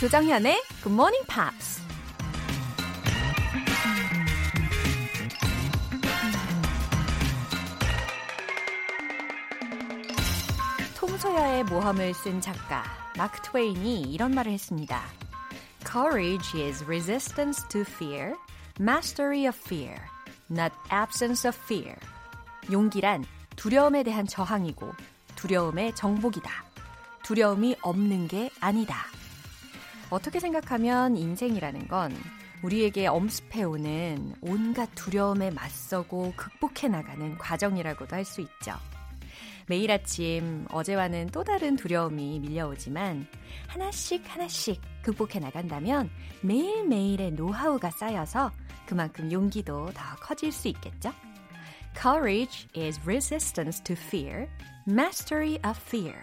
조정현의 Good Morning Pops. 톰 소여의 모험을 쓴 작가 마크 트웨인이 이런 말을 했습니다. Courage is resistance to fear, mastery of fear, not absence of fear. 용기란 두려움에 대한 저항이고 두려움의 정복이다. 두려움이 없는 게 아니다. 어떻게 생각하면 인생이라는 건 우리에게 엄습해오는 온갖 두려움에 맞서고 극복해 나가는 과정이라고도 할 수 있죠. 매일 아침 어제와는 또 다른 두려움이 밀려오지만 하나씩 하나씩 극복해 나간다면 매일매일의 노하우가 쌓여서 그만큼 용기도 더 커질 수 있겠죠? Courage is resistance to fear, mastery of fear.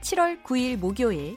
7월 9일 목요일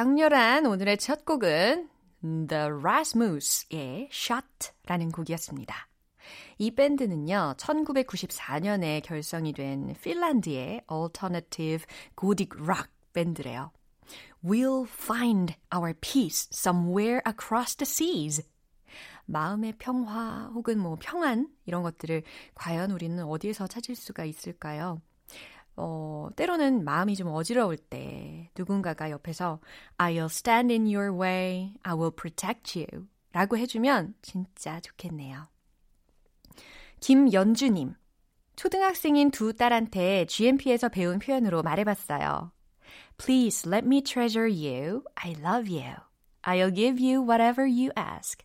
강렬한 오늘의 첫 곡은 The Rasmus의 Shot라는 곡이었습니다. 이 밴드는요, 1994년에 결성이 된 핀란드의 Alternative Gothic Rock 밴드래요. We'll find our peace somewhere across the seas. 마음의 평화 혹은 뭐 평안 이런 것들을 과연 우리는 어디에서 찾을 수가 있을까요? 어, 때로는 마음이 좀 어지러울 때 누군가가 옆에서 I'll stand in your way, I will protect you 라고 해주면 진짜 좋겠네요. 김연주님, 초등학생인 두 딸한테 GMP에서 배운 표현으로 말해봤어요. Please let me treasure you. I love you. I'll give you whatever you ask.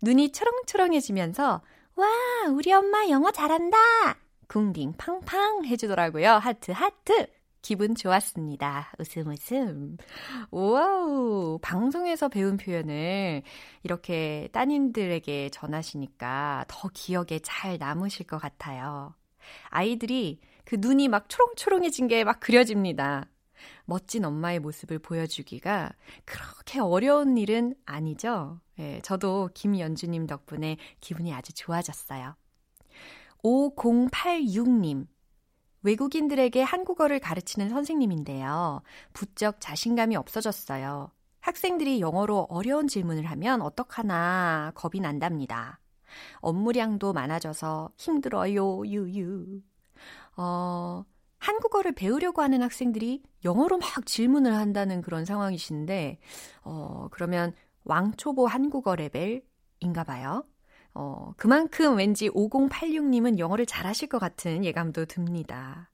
눈이 초롱초롱해지면서 와, 우리 엄마 영어 잘한다. 궁디 팡팡 해주더라고요. 하트 하트. 기분 좋았습니다. 웃음 웃음. Wow. 방송에서 배운 표현을 이렇게 따님들에게 전하시니까 더 기억에 잘 남으실 것 같아요. 아이들이 그 눈이 막 초롱초롱해진 게 막 그려집니다. 멋진 엄마의 모습을 보여주기가 그렇게 어려운 일은 아니죠. 예, 저도 김연주님 덕분에 기분이 아주 좋아졌어요. 5086님. 외국인들에게 한국어를 가르치는 선생님인데요. 부쩍 자신감이 없어졌어요. 학생들이 영어로 어려운 질문을 하면 어떡하나 겁이 난답니다. 업무량도 많아져서 힘들어요, 유유. 어, 한국어를 배우려고 하는 학생들이 영어로 막 질문을 한다는 그런 상황이신데, 어, 그러면 왕초보 한국어 레벨인가 봐요. 어, 그만큼 왠지 5086님은 영어를 잘하실 것 같은 예감도 듭니다.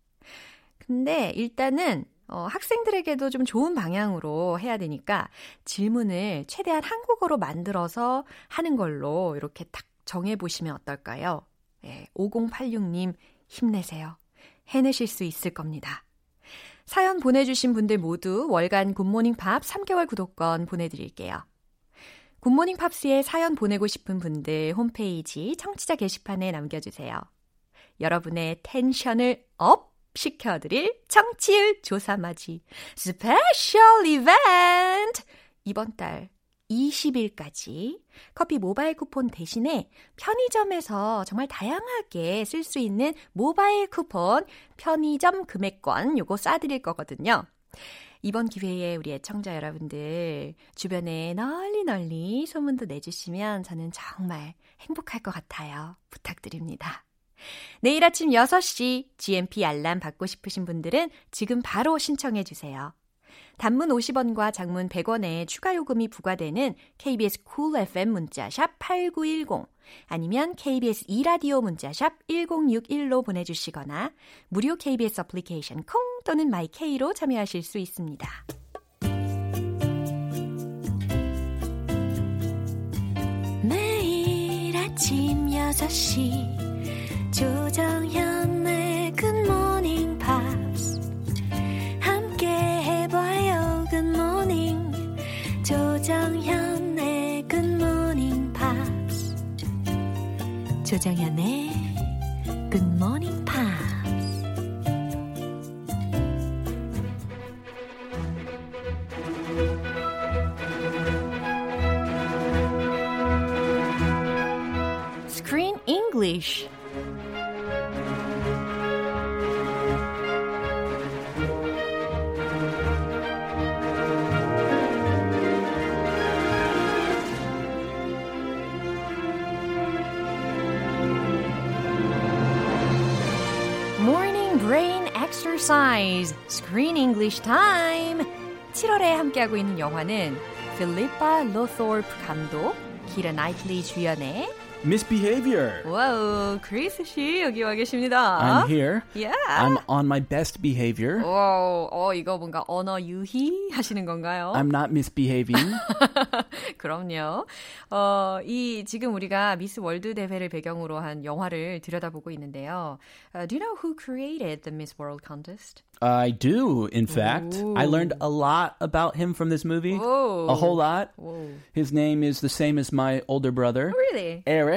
근데 일단은 어, 학생들에게도 좀 좋은 방향으로 해야 되니까 질문을 최대한 한국어로 만들어서 하는 걸로 이렇게 딱 정해보시면 어떨까요? 예, 5086님 힘내세요. 해내실 수 있을 겁니다. 사연 보내주신 분들 모두 월간 굿모닝 팝 3개월 구독권 보내드릴게요. 굿모닝 팝스에 사연 보내고 싶은 분들 홈페이지 청취자 게시판에 남겨주세요. 여러분의 텐션을 up 시켜드릴 청취율 조사맞이 special 이벤트! 이번 달 20일까지 커피 모바일 쿠폰 대신에 편의점에서 정말 다양하게 쓸 수 있는 모바일 쿠폰 편의점 금액권 요거 쏴드릴 거거든요. 이번 기회에 우리 애청자 여러분들 주변에 널리 널리 소문도 내주시면 저는 정말 행복할 것 같아요. 부탁드립니다. 내일 아침 6시 GMP 알람 받고 싶으신 분들은 지금 바로 신청해 주세요. 단문 50원과 장문 100원의 추가 요금이 부과되는 KBS 쿨 cool FM 문자샵 8910 아니면 KBS 2라디오 문자샵 1061로 보내주시거나 무료 KBS 어플리케이션 콩 또는 마이케이로 참여하실 수 있습니다. 매일 아침 6시 조정현의 굿모닝 조정현의 Screen English Time. 7월에 함께하고 있는 영화는 필리파 로토르프 감독, 키라 나이틀리 주연의 Misbehavior. 와우, 크리스 씨 여기 와 계십니다. I'm here. Yeah. I'm on my best behavior. 오, 어, 이거 뭔가 언어 유희 하시는 건가요? I'm not misbehaving. 그럼요. 어, 이 지금 우리가 미스 월드 대회를 배경으로 한 영화를 들여다보고 있는데요. Uh, do you know who created the Miss World contest? I do, in fact. I Ooh. learned a lot about him from this movie. Whoa. A whole lot. Whoa. His name is the same as my older brother, Really? Eric.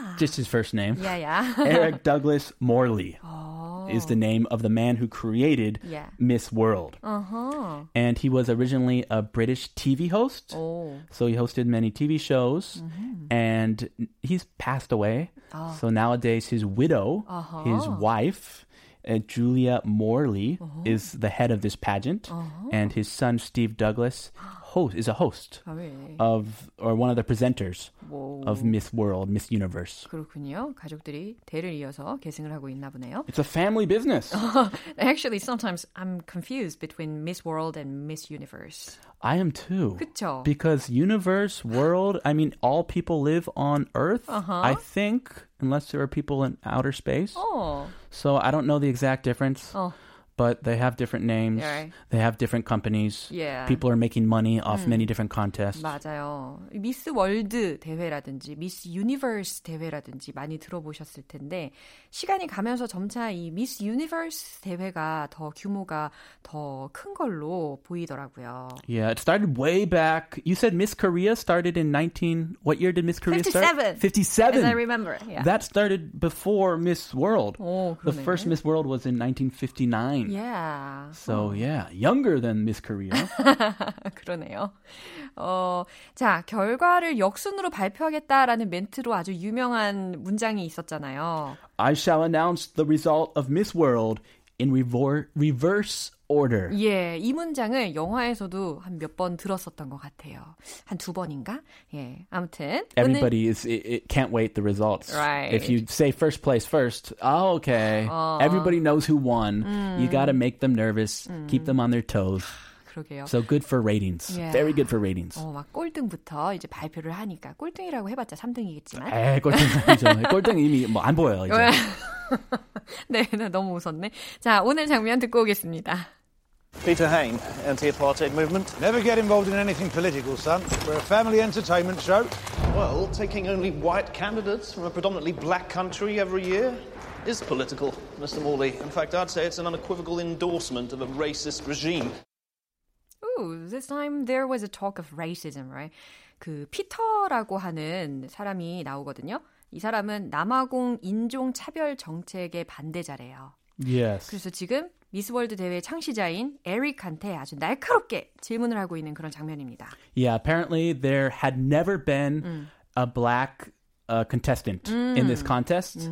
Ah. Just his first name. Yeah, yeah. Eric Douglas Morley oh. is the name of the man who created Yeah. Miss World. Uh-huh. And he was originally a British TV host. 오. So he hosted many TV shows, mm-hmm. and he's passed away. Oh. So nowadays, his widow, uh-huh. his wife, uh, Julia Morley, uh-huh. is the head of this pageant, uh-huh. and his son Steve Douglas host is a host 아, 왜? of or one of the presenters 오. of Miss World, Miss Universe. 그렇군요. 가족들이 대를 이어서 계승을 하고 있나 보네요. It's a family business. Actually, sometimes I'm confused between Miss World and Miss Universe. I am too. 그쵸? Because universe, world, I mean, all people live on Earth. I think, unless there are people in outer space. 어. So I don't know the exact difference, 어. but they have different names. Right. They have different companies. Yeah. People are making money off many different contests. 맞아요. 미스 월드 대회라든지 미스 유니버스 대회라든지 많이 들어보셨을 텐데 시간이 가면서 점차 이 미스 유니버스 대회가 더 규모가 더 큰 걸로 보이더라고요. Yeah, it started way back. You said Miss Korea started in 19. What year did Miss Korea 57. start? 57. As I remember. Yeah. That started before Miss World. 오, the 그러네. first Miss World was in 1959. Yeah. So yeah, younger than Miss Korea. 그러네요. 어, 자, 결과를 역순으로 발표하겠다라는 멘트로 아주 유명한 문장이 있었잖아요. I shall announce the result of Miss World in reverse order. 예, 이 문장을 영화에서도 한 몇 번 들었었던 것 같아요. 한 두 번인가? 예, 아무튼 오늘 Everybody is it, it can't wait the results. Right. If you say first place first, oh okay. Everybody knows who won. You got to make them nervous, keep them on their toes. 그러게요. So good for ratings. Yeah. Very good for ratings. 어, 막 꼴등부터 이제 발표를 하니까 꼴등이라고 해봤자 3등이겠지만. 에이, 꼴등 아니죠. 꼴등 이미 뭐 안 보여요, 이제. 네, 나 너무 웃었네. 자, 오늘 장면 듣고 오겠습니다. Peter Hain, anti-apartheid movement. Never get involved in anything political, son. We're a family entertainment show. Well, taking only white candidates from a predominantly black country every year is political, Mr. Morley. In fact, I'd say it's an unequivocal endorsement of a racist regime. Ooh, this time there was a talk of racism, right? 그 피터라고 하는 사람이 나오거든요. 이 사람은 남아공 인종 차별 정책의 반대자래요. Yes. 그래서 지금 미스 월드 대회 창시자인 에릭한테 아주 날카롭게 질문을 하고 있는 그런 장면입니다. Yeah, apparently there had never been a black uh, contestant in this contest.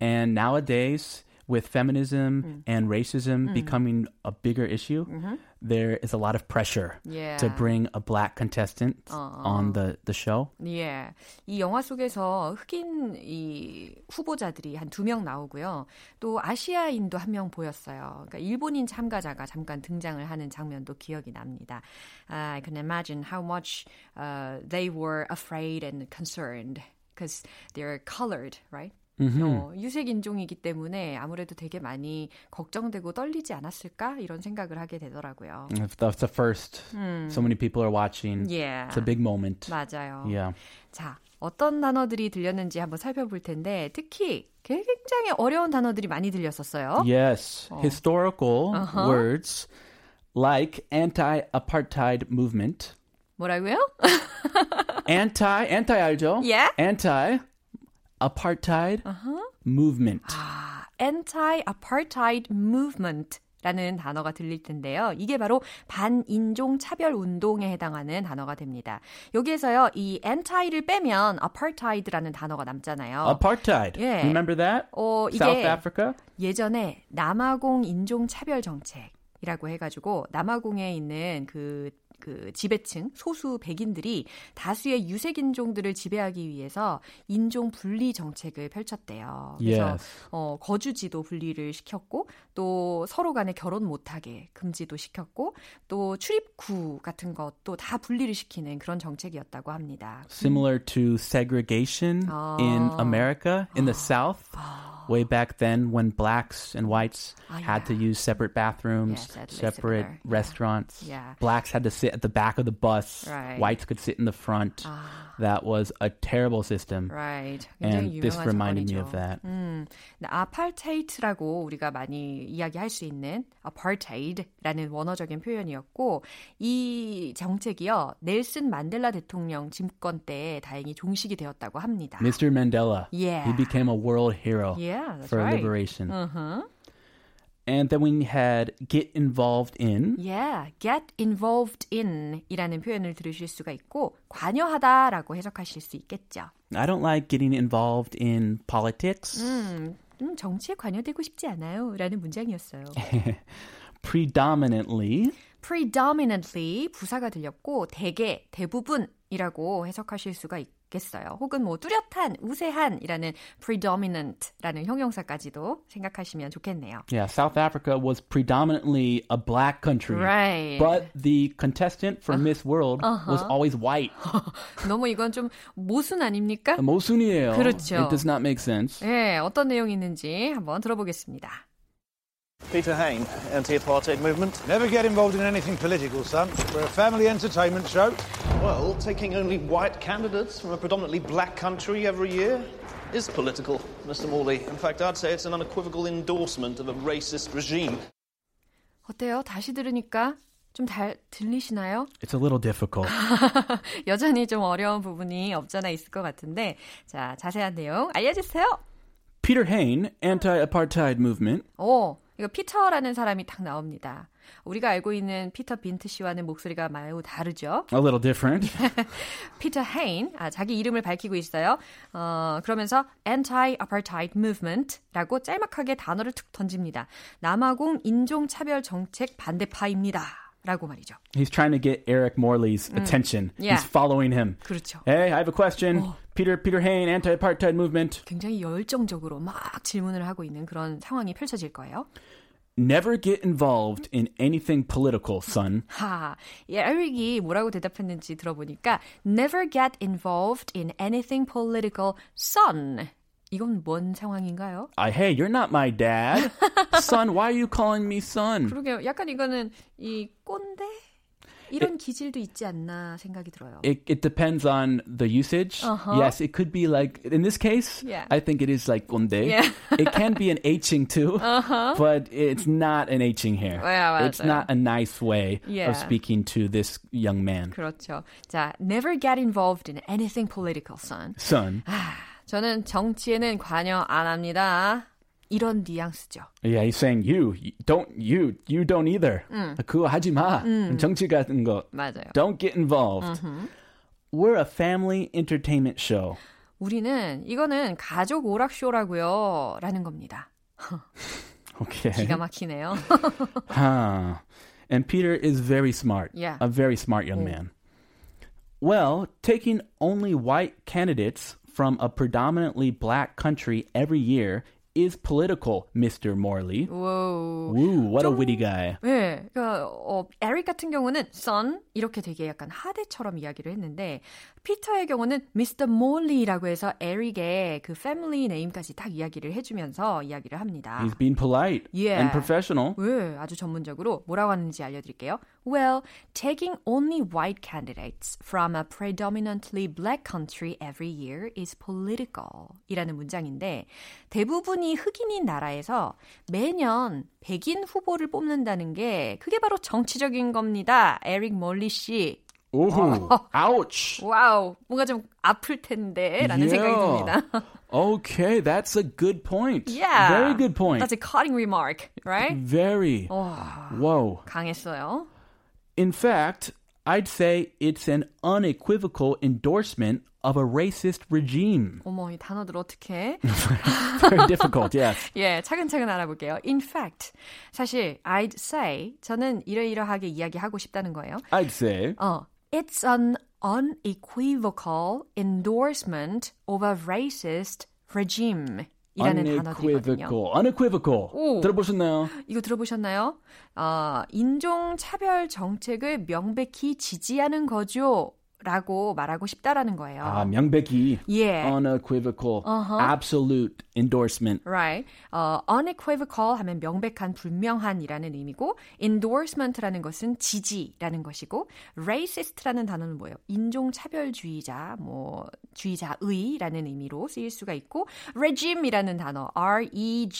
And nowadays, with feminism and racism becoming a bigger issue, there is a lot of pressure Yeah. to bring a black contestant on the, the show. 예. 이 영화 속에서 흑인 이 후보자들이 한 두 명 나오고요. 또 아시아인도 한 명 보였어요. 그러니까 일본인 참가자가 잠깐 등장을 하는 장면도 기억이 납니다. I can imagine how much uh, they were afraid and concerned because they're colored, right? 어, 유색 인종이기 때문에 아무래도 되게 많이 걱정되고 떨리지 않았을까 이런 생각을 하게 되더라고요. If that's the first, so many people are watching. Yeah. It's a big moment. 맞아요. Yeah. 자, 어떤 단어들이 들렸는지 한번 살펴볼 텐데 특히 굉장히 어려운 단어들이 많이 들렸었어요. Yes, historical words like anti-apartheid movement. 뭐라고요? Anti, anti 알죠? Yeah. Anti-apartheid movement. 아, anti-apartheid movement. 라는 단어가 들릴 텐데요. 이게 바로 반인종 차별 운동에 해당하는 단어가 됩니다. 여기에서요, 이 anti를 빼면 apartheid라는 단어가 남잖아요. Apartheid. Yeah. Remember that? 어, 이게 South Africa? 예전에 남아공 인종 차별 정책 이라고 해가지고 남아공에 있는 그, 그 지배층 소수 백인들이 다수의 유색 인종들을 지배하기 위해서 인종 분리 정책을 펼쳤대요. 그래서 Yes. 어, 거주지도 분리를 시켰고 또 서로 간에 결혼 못하게 금지도 시켰고 또 출입구 같은 것도 다 분리를 시키는 그런 정책이었다고 합니다. Similar to segregation in America, in the South. Way back then, when blacks and whites Ah, had to yeah. use separate bathrooms, sadly separate similar. Yeah. restaurants. Yeah. Blacks had to sit at the back of the bus. Right. Ah. Whites could sit in the front. That was a terrible system. Right. And this reminded me 사건이죠. of that. 음, 아파테이트라고 우리가 많이 이야기할 수 있는 apartheid라는 원어적인 표현이었고 이 정책이요 넬슨 만델라 대통령 집권 때 다행히 종식이 되었다고 합니다. Mr. Mandela. Yeah. He became a world hero Yeah, for right. liberation. Uh-huh. And then we had get involved in. Yeah, get involved in 이라는 표현을 들으실 수가 있고 관여하다라고 해석하실 수 있겠죠. I don't like getting involved in politics. 음, 음, 정치에 관여되고 싶지 않아요. 라는 문장이었어요. Predominantly. predominantly 부사가 들렸고 대개 대부분이라고 해석하실 수가 있 겠어요. 혹은 뭐 뚜렷한, 우세한이라는 predominant라는 형용사까지도 생각하시면 좋겠네요. Yeah, South Africa was predominantly a black country. Right. But the contestant for Miss World was always white. 너무 이건 좀 모순 아닙니까? 모순이에요. 그렇죠. It does not make sense. 네, 어떤 내용이 있는지 한번 들어보겠습니다. Peter Hain, anti-apartheid movement. Never get involved in anything political, son. We're a family entertainment show. Well, taking only white candidates from a predominantly black country every year is political, Mr. Morley. In fact, I'd say it's an unequivocal endorsement of a racist regime. 어때요? 다시 들으니까 좀 잘 들리시나요? It's a little difficult. 여전히 좀 어려운 부분이 없잖아 있을 것 같은데 자, 자세한 내용 알려주세요. Peter Hain, anti-apartheid movement. 오, 이거 피터라는 사람이 딱 나옵니다. 우리가 알고 있는 피터 빈트 씨와는 목소리가 매우 다르죠. A little different. 피터 헤인, 아, 자기 이름을 밝히고 있어요. 어, 그러면서 anti-apartheid movement라고 짤막하게 단어를 툭 던집니다. 남아공 인종차별 정책 반대파입니다. 라고 말이죠. He's trying to get Eric Morley's attention. Yeah. He's following him. 그렇죠. Hey, I have a question. Peter Peter Hain, anti-apartheid movement. 굉장히 열정적으로 막 질문을 하고 있는 그런 상황이 펼쳐질 거예요. Never get involved in anything political, son. 하, 이 에릭이 뭐라고 대답했는지 들어보니까 never get involved in anything political, son. 이건 뭔 상황인가요? I, hey, you're not my dad. son, why are you calling me son? 그러게요. 약간 이거는 이 꼰대 이런 기질도 있지 않나 생각이 들어요. It, it depends on the usage. Uh-huh. Yes, it could be like, in this case, Yeah. I think it is like 건데. Yeah. Uh-huh. it can be an Hing too, but it's not an Hing here. Yeah, it's 맞아요. not a nice way Yeah. of speaking to this young man. 그렇죠. 자, never get involved in anything political, son. Son. 저는 정치에는 관여 안 합니다. 이런 뉘앙스죠. Yeah, he's saying you, you don't you you don't either. 그거 하지 마. 정치 같은 거. 맞아요. Don't get involved. We're a family entertainment show. 우리는 이거는 가족 오락쇼라고요. 라는 겁니다. Okay. 기가 막히네요. Huh. And Peter is very smart. Yeah. A very smart young man. Well, taking only white candidates from a predominantly black country every year is political, Mr. Morley. 오. Woo, what a witty guy. 네, 그러니까 어, 에릭 같은 경우는 son 이렇게 되게 약간 하대처럼 이야기를 했는데 피터의 경우는 Mr. Morley라고 해서 에릭의 그 패밀리 네임까지 딱 이야기를 해주면서 이야기를 합니다. He's being polite Yeah. and professional. 왜 아주 전문적으로 뭐라고 하는지 알려드릴게요. Well, taking only white candidates from a predominantly black country every year is political. 이라는 문장인데 대부분 이 흑인인 나라에서 매년 백인 후보를 뽑는다는 게 그게 바로 정치적인 겁니다. 에릭 멀리 씨. Ooh, ouch. 와우, 뭔가 좀 아플 텐데 라는 생각이 Yeah. 듭니다. Okay, that's a good point. yeah. Very good point. That's a cutting remark, right? Very. 와, Whoa. 강했어요. In fact, I'd say it's an unequivocal endorsement of a racist regime. 어머, 이 단어들 어떻게? Very difficult, yes. 예, 차근차근 알아볼게요. In fact, 사실 I'd say 저는 이러이러하게 이야기하고 싶다는 거예요. I'd say. 어, it's an unequivocal endorsement of a racist regime. 이라는 단어들이거든요. Unequivocal. 오. 들어보셨나요? 이거 들어보셨나요? 어, 인종 차별 정책을 명백히 지지하는 거죠. 라고 말하고 싶다라는 거예요. 아, 명백히. 예. Unequivocal. Uh-huh. Absolute endorsement. Right. 어, unequivocal 하면 명백한, 불명한이라는 의미고, endorsement라는 것은 지지라는 것이고, racist라는 단어는 뭐예요? 인종차별주의자, 뭐, 주의자의라는 의미로 쓰일 수가 있고, regime이라는 단어,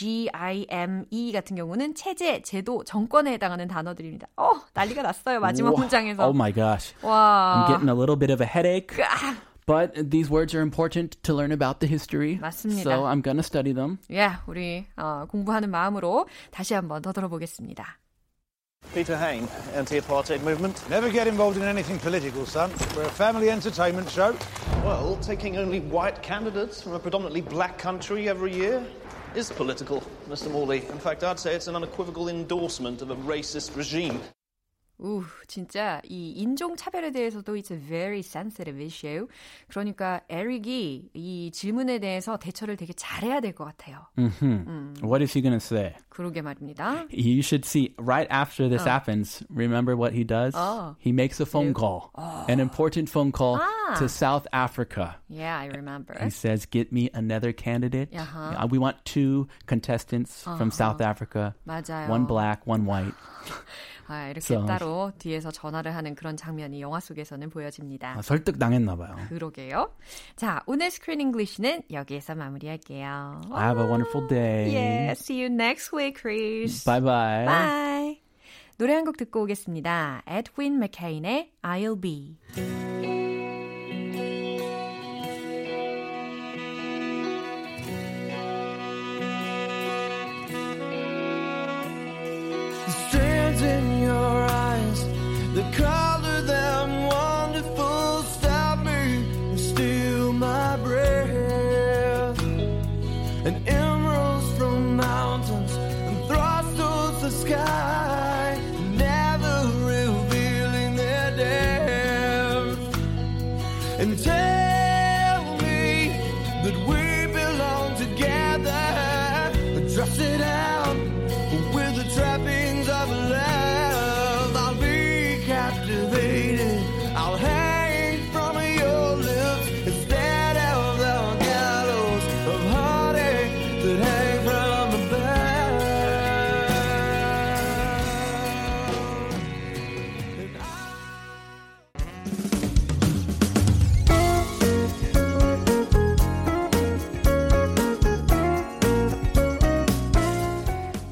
R-E-G-I-M-E 같은 경우는 체제, 제도, 정권에 해당하는 단어들입니다. 어, 난리가 났어요. 마지막 Wow. 문장에서. Oh my gosh. 와. I'm getting a little bit of a headache. But these words are important to learn about the history. 맞습니다. So I'm going to study them. 예, 우리 어, 공부하는 마음으로 다시 한번 더 들어보겠습니다. Peter Hain, anti-apartheid movement. Never get involved in anything political, son. We're a family entertainment show. Well, taking only white candidates from a predominantly black country every year is political, Mr. Morley. In fact, I'd say it's an unequivocal endorsement of a racist regime. 우, 진짜 이 인종 차별에 대해서도 it's a very sensitive issue. 그러니까 에릭이 이 질문에 대해서 대처를 되게 잘해야 될 것 같아요. What is he going to say? 그러게 말입니다. You should see right after this happens. Remember what he does? Oh. He makes a phone call, an important phone call Ah. to South Africa. Yeah, I remember. He says, "Get me another candidate. Uh-huh. Uh, We want two contestants from South Africa. 맞아요. One black, one white." 아, 이렇게 소- 따로 뒤에서 전화를 하는 그런 장면이 영화 속에서는 보여집니다. 아, 설득 당했나 봐요. 그러게요. 자, 오늘 Screen English는 여기에서 마무리할게요. Have a wonderful day. Yeah, see you next week, Chris. Bye bye. Bye. 노래 한 곡 듣고 오겠습니다. Edwin McCain의 I'll Be.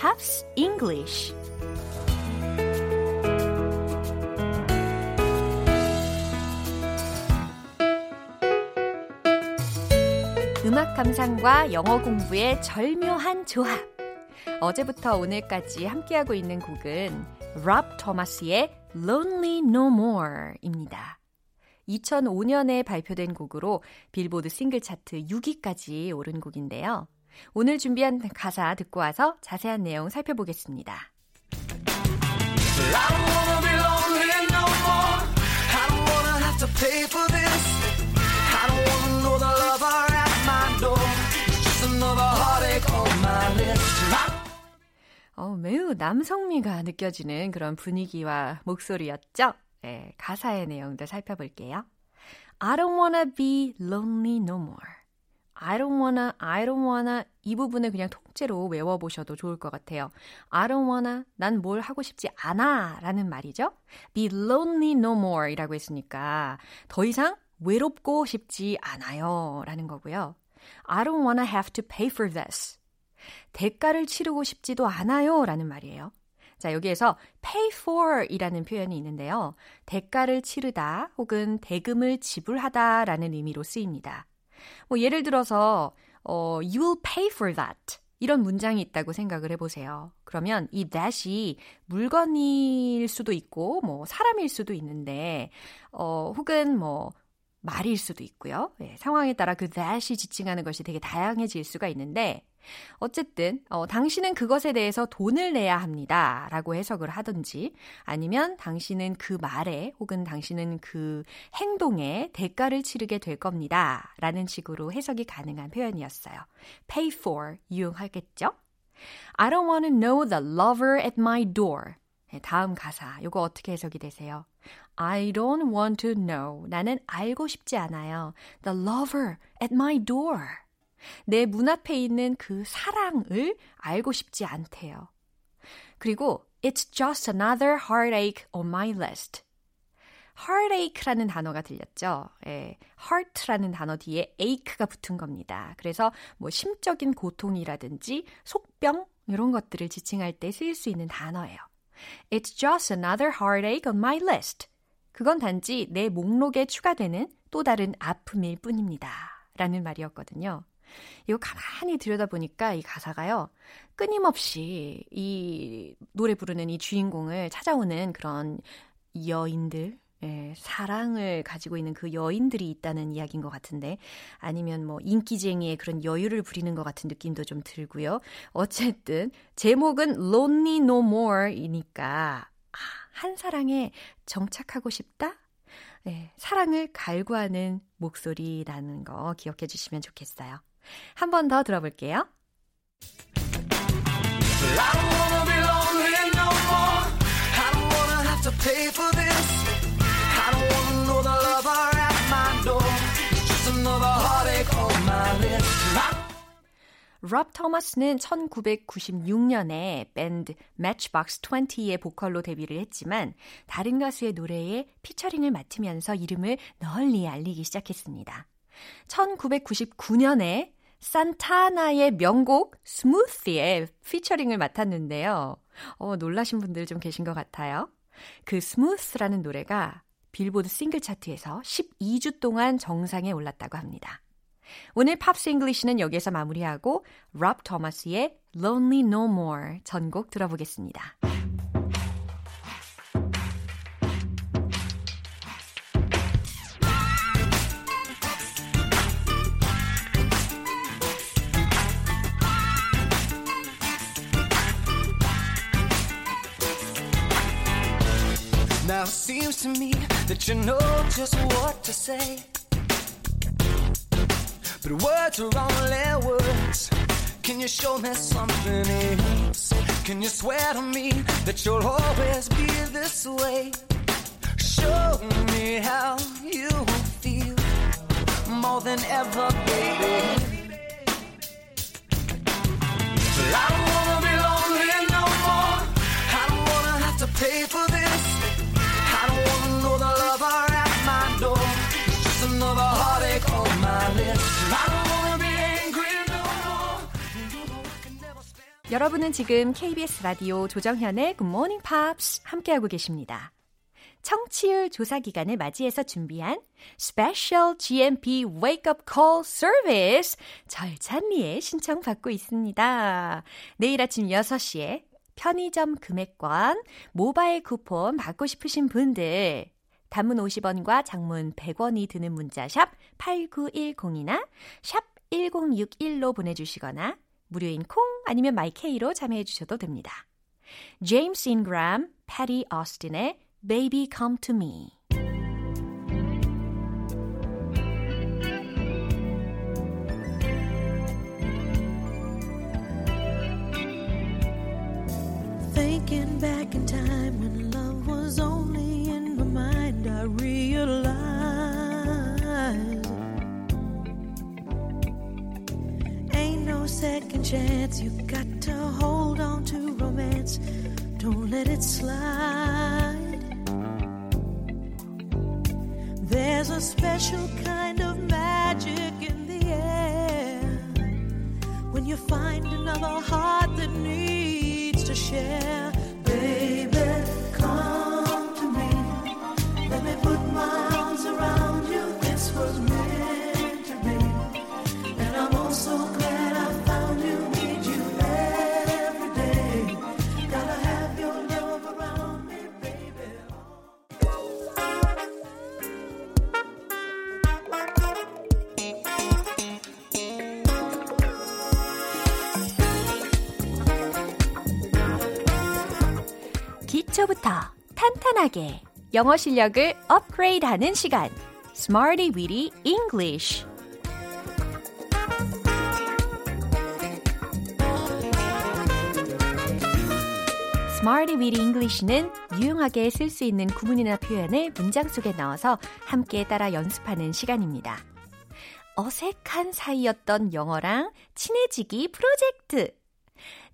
Pops English. 음악 감상과 영어 공부의 절묘한 조합. 어제부터 오늘까지 함께하고 있는 곡은 랍 토마스의 Lonely No More입니다. 2005년에 발표된 곡으로 빌보드 싱글 차트 6위까지 오른 곡인데요. 오늘 준비한 가사 듣고 와서 자세한 내용 살펴보겠습니다. 어, 매우 남성미가 느껴지는 그런 분위기와 목소리였죠? 네, 가사의 내용도 살펴볼게요. I don't wanna be lonely no more. I don't wanna, I don't wanna 이 부분을 그냥 통째로 외워보셔도 좋을 것 같아요. I don't wanna, 난 뭘 하고 싶지 않아 라는 말이죠. Be lonely no more 이라고 했으니까 더 이상 외롭고 싶지 않아요 라는 거고요. I don't wanna have to pay for this. 대가를 치르고 싶지도 않아요 라는 말이에요. 자, 여기에서 pay for 이라는 표현이 있는데요. 대가를 치르다 혹은 대금을 지불하다 라는 의미로 쓰입니다. 뭐 예를 들어서 어, you will pay for that 이런 문장이 있다고 생각을 해보세요. 그러면 이 that이 물건일 수도 있고 뭐 사람일 수도 있는데 어, 혹은 뭐 말일 수도 있고요. 예, 상황에 따라 그 that이 지칭하는 것이 되게 다양해질 수가 있는데 어쨌든 어, 당신은 그것에 대해서 돈을 내야 합니다. 라고 해석을 하든지 아니면 당신은 그 말에 혹은 당신은 그 행동에 대가를 치르게 될 겁니다. 라는 식으로 해석이 가능한 표현이었어요. pay for 유용하겠죠? I don't want to know the lover at my door. 네, 다음 가사, 요거 어떻게 해석이 되세요? I don't want to know. 나는 알고 싶지 않아요. The lover at my door. 내 문 앞에 있는 그 사랑을 알고 싶지 않대요. 그리고 It's just another heartache on my list. heartache라는 단어가 들렸죠. 예, heart라는 단어 뒤에 ache가 붙은 겁니다. 그래서 뭐 심적인 고통이라든지 속병 이런 것들을 지칭할 때 쓰일 수 있는 단어예요. It's just another heartache on my list. 그건 단지 내 목록에 추가되는 또 다른 아픔일 뿐입니다. 라는 말이었거든요. 이거 가만히 들여다보니까 이 가사가요, 끊임없이 이 노래 부르는 이 주인공을 찾아오는 그런 여인들, 예, 사랑을 가지고 있는 그 여인들이 있다는 이야기인 것 같은데, 아니면 뭐 인기쟁이의 그런 여유를 부리는 것 같은 느낌도 좀 들고요. 어쨌든, 제목은 Lonely No More 이니까, 아, 한 사랑에 정착하고 싶다? 예, 사랑을 갈구하는 목소리라는 거 기억해 주시면 좋겠어요. 한 번 더 들어볼게요. 럽 토마스는 1996년에 밴드 Matchbox 20의 보컬로 데뷔를 했지만 다른 가수의 노래에 피처링을 맡으면서 이름을 널리 알리기 시작했습니다. 1999년에 산타나의 명곡 Smooth에 피처링을 맡았는데요. 어, 놀라신 분들 좀 계신 것 같아요. 그 Smooth라는 노래가 빌보드 싱글 차트에서 12주 동안 정상에 올랐다고 합니다. 오늘 Pops English는 여기에서 마무리하고 롭 토마스의 Lonely No More 전곡 들어보겠습니다. Seems to me that you know just what to say. But words are only words. Can you show me something else? Can you swear to me that you'll always be this way? Show me how you feel more than ever, baby. I don't wanna be lonely no more. I don't wanna have to pay for this. 여러분은 지금 KBS 라디오 조정현의 Good Morning Pops 함께하고 계십니다. 청취율 조사 기간을 맞이해서 준비한 Special GMP Wake Up Call Service 절찬리에 신청받고 있습니다. 내일 아침 6시에 편의점 금액권, 모바일 쿠폰 받고 싶으신 분들 단문 50원과 장문 100원이 드는 문자 샵 8910이나 샵 1061로 보내주시거나 무료인 콩 아니면 마이 K로 참여해 주셔도 됩니다. 제임스 인그람, 패티 오스틴의 Baby Come to Me Thinking back in second chance. You got to hold on to romance, don't let it slide. There's a special kind of magic in the air when you find another heart that needs to share. Baby, 탄탄하게 영어 실력을 업그레이드하는 시간 Smarty Weedy English Smarty Weedy English는 유용하게 쓸 수 있는 구문이나 표현을 문장 속에 넣어서 함께 따라 연습하는 시간입니다. 어색한 사이였던 영어랑 친해지기 프로젝트.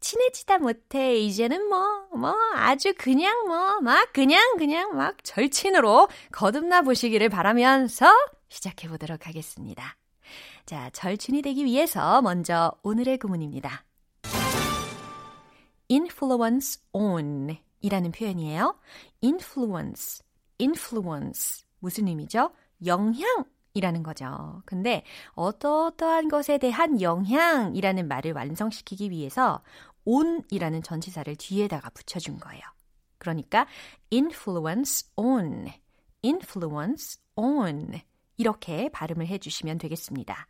친해지다 못해 이제는 뭐, 뭐 아주 그냥 뭐, 막 그냥 그냥 막 절친으로 거듭나 보시기를 바라면서 시작해 보도록 하겠습니다. 자, 절친이 되기 위해서 먼저 오늘의 구문입니다. influence on 이라는 표현이에요. influence, influence. 무슨 의미죠? 영향 이라는 거죠. 근데 어떠어떠한 것에 대한 영향이라는 말을 완성시키기 위해서 on이라는 전치사를 뒤에다가 붙여준 거예요. 그러니까 influence on, influence on 이렇게 발음을 해주시면 되겠습니다.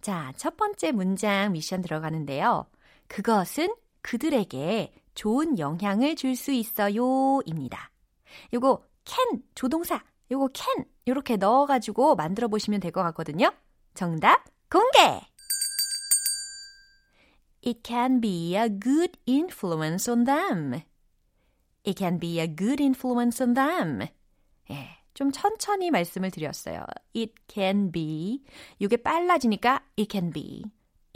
자, 첫 번째 문장 미션 들어가는데요. 그것은 그들에게 좋은 영향을 줄 수 있어요 입니다. 요거 can 조동사 요거 can 요렇게 넣어가지고 만들어 보시면 될 것 같거든요. 정답 공개! It can be a good influence on them. It can be a good influence on them. 예, 좀 천천히 말씀을 드렸어요. It can be. 이게 빨라지니까 it can be.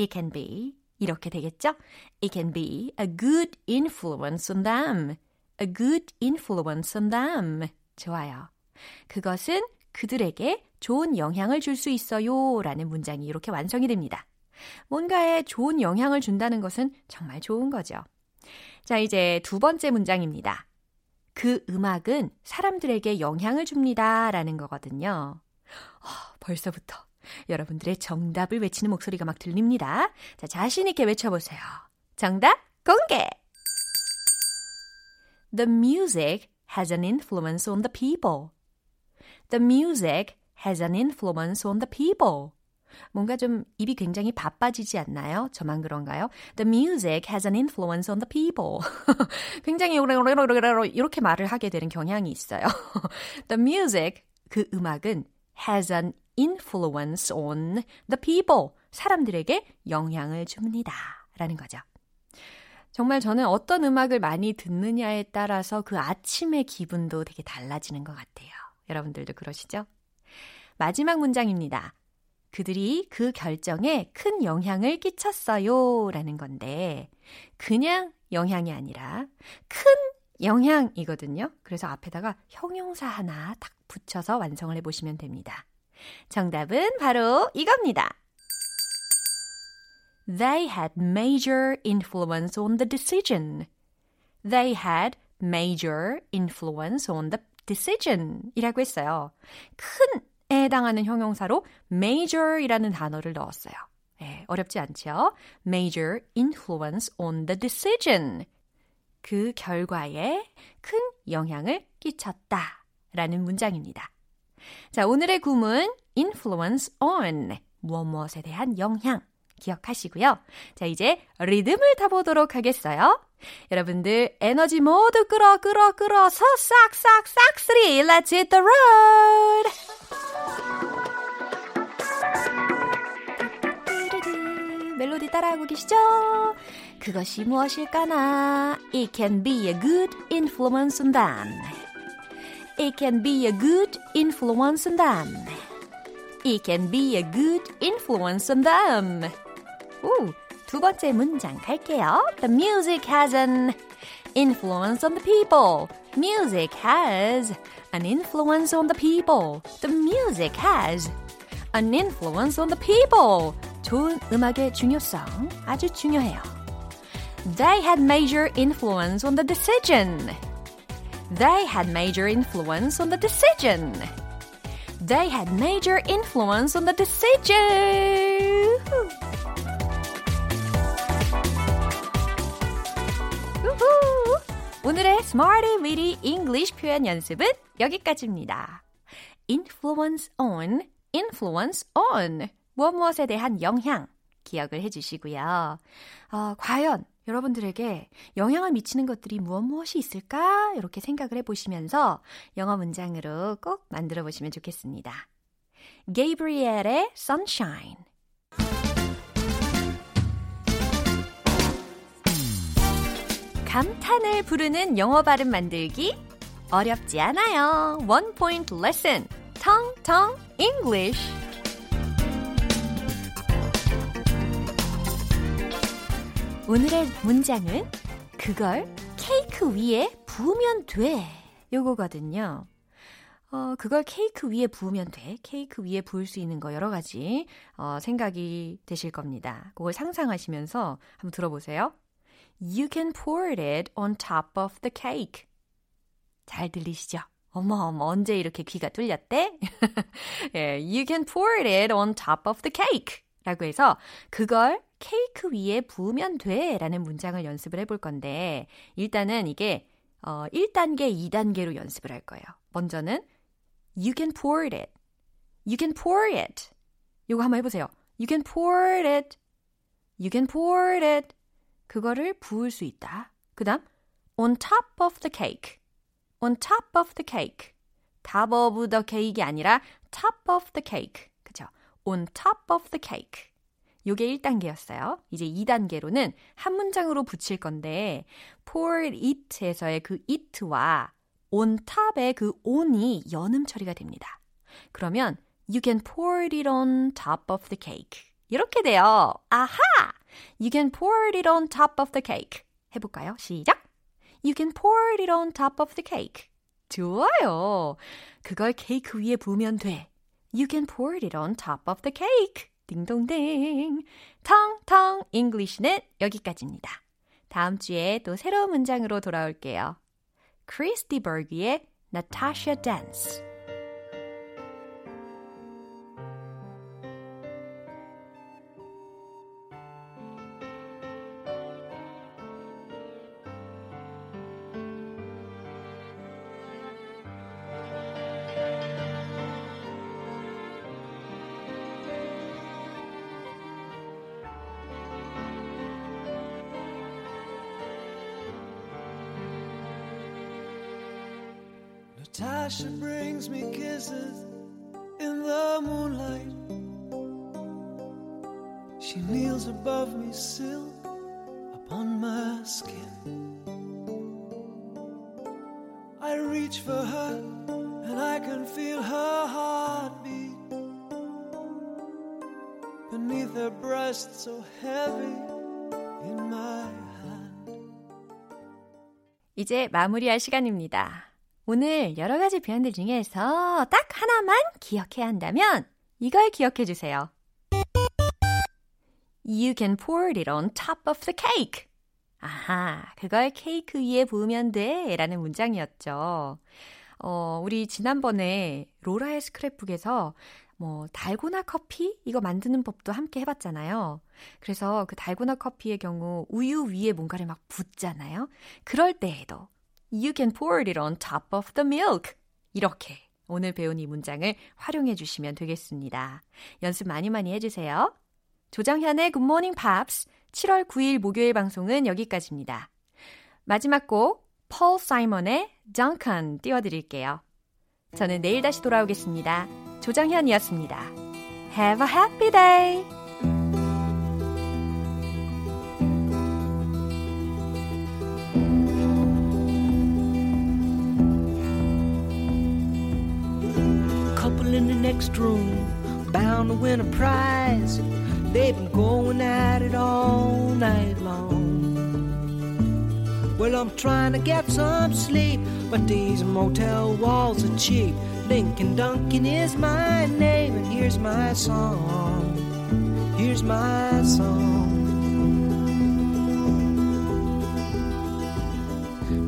It can be. 이렇게 되겠죠? It can be a good influence on them. A good influence on them. 좋아요. 그것은 그들에게 좋은 영향을 줄 수 있어요. 라는 문장이 이렇게 완성이 됩니다. 뭔가에 좋은 영향을 준다는 것은 정말 좋은 거죠. 자, 이제 두 번째 문장입니다. 그 음악은 사람들에게 영향을 줍니다. 라는 거거든요. 어, 벌써부터 여러분들의 정답을 외치는 목소리가 막 들립니다. 자, 자신있게 외쳐보세요. 정답 공개! The music has an influence on the people. The music has an influence on the people. 뭔가 좀 입이 굉장히 바빠지지 않나요? 저만 그런가요? The music has an influence on the people. 굉장히 이렇게 말을 하게 되는 경향이 있어요. The music, 그 음악은 has an influence on the people. 사람들에게 영향을 줍니다. 라는 거죠. 정말 저는 어떤 음악을 많이 듣느냐에 따라서 그 아침의 기분도 되게 달라지는 것 같아요. 여러분들도 그러시죠? 마지막 문장입니다. 그들이 그 결정에 큰 영향을 끼쳤어요. 라는 건데, 그냥 영향이 아니라 큰 영향이거든요. 그래서 앞에다가 형용사 하나 딱 붙여서 완성을 해보시면 됩니다. 정답은 바로 이겁니다. They had major influence on the decision. They had major influence on the decision 이라고 했어요. 큰에 해당하는 형용사로 major이라는 단어를 넣었어요. 네, 어렵지 않죠? major influence on the decision. 그 결과에 큰 영향을 끼쳤다 라는 문장입니다. 자, 오늘의 구문 influence on 무엇 무엇에 대한 영향 기억하시고요. 자, 이제 리듬을 타보도록 하겠어요. 여러분들 에너지 모두 끌어 끌어 끌어서 싹싹 싹쓸이 Let's hit the road! 멜로디 따라하고 계시죠? 그것이 무엇일까나? It can be a good influence on them. It can be a good influence on them. It can be a good influence on them. 오, 두 번째 문장 갈게요. The music has an influence on the people. Music has an influence on the people. The music has an influence on the people. 좋은 음악의 중요성 아주 중요해요. They had major influence on the decision. They had major influence on the decision. They had major influence on the decision. 오늘의 Smarty Weedy English 표현 연습은 여기까지입니다. influence on, influence on. 무엇 무엇에 대한 영향 기억을 해주시고요. 어, 과연 여러분들에게 영향을 미치는 것들이 무엇 무엇이 있을까? 이렇게 생각을 해보시면서 영어 문장으로 꼭 만들어 보시면 좋겠습니다. 게이브리엘의 Sunshine 감탄을 부르는 영어 발음 만들기 어렵지 않아요. Point lesson. Tong Tong English. 오늘의 문장은 그걸 케이크 위에 부으면 돼. 요거거든요. 어, 그걸 케이크 위에 부으면 돼. 케이크 위에 부을 수 있는 거 여러 가지 어, 생각이 되실 겁니다. 그걸 상상하시면서 한번 들어보세요. You can pour it on top of the cake. 잘 들리시죠? 어머, 어머, 언제 이렇게 귀가 뚫렸대? 예, you can pour it on top of the cake. 라고 해서 그걸 케이크 위에 부으면 돼 라는 문장을 연습을 해볼 건데 일단은 이게 어, 1단계, 2단계로 연습을 할 거예요. 먼저는 You can pour it. You can pour it. 요거 한번 해보세요. You can pour it. You can pour it. 그거를 부을 수 있다. 그 다음 on top of the cake. on top of the cake. top of the cake이 아니라 top of the cake. 그죠? on top of the cake. 요게 1단계였어요. 이제 2단계로는 한 문장으로 붙일 건데 pour it에서의 그 it와 on top의 그 on이 연음 처리가 됩니다. 그러면 you can pour it on top of the cake. 이렇게 돼요. 아하! You can pour it on top of the cake. 해볼까요? 시작! You can pour it on top of the cake. 좋아요. 그걸 케이크 위에 부으면 돼. You can pour it on top of the cake. 딩동댕. 텅텅 잉글리시는 여기까지입니다. 다음 주에 또 새로운 문장으로 돌아올게요. 크리스티 버기의 Natasha Dance. Natasha brings me kisses in the moonlight. She kneels above me, silk upon my skin. I reach for her and I can feel her heartbeat beneath her breast, so heavy in my hand. 이제 마무리할 시간입니다. 오늘 여러 가지 표현들 중에서 딱 하나만 기억해야 한다면 이걸 기억해 주세요. You can pour it on top of the cake. 아하, 그걸 케이크 위에 부으면 돼. 라는 문장이었죠. 어, 우리 지난번에 로라의 스크랩북에서 뭐 달고나 커피 이거 만드는 법도 함께 해봤잖아요. 그래서 그 달고나 커피의 경우 우유 위에 뭔가를 막 붓잖아요. 그럴 때에도 You can pour it on top of the milk. 이렇게 오늘 배운 이 문장을 활용해 주시면 되겠습니다. 연습 많이 많이 해주세요. 조정현의 Good Morning Pops 7월 9일 목요일 방송은 여기까지입니다. 마지막 곡 폴 사이먼의 Duncan 띄워드릴게요. 저는 내일 다시 돌아오겠습니다. 조정현이었습니다. Have a happy day! Next room, bound to win a prize. They've been going at it all night long. Well, I'm trying to get some sleep, but these motel walls are cheap. Lincoln Duncan is my name, and here's my song. Here's my song.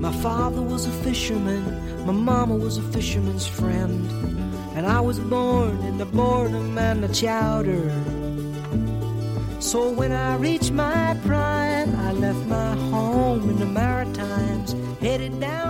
My father was a fisherman, my mama was a fisherman's friend, and I was born in the boredom and the chowder. So when I reached my prime, I left my home in the Maritimes, headed down.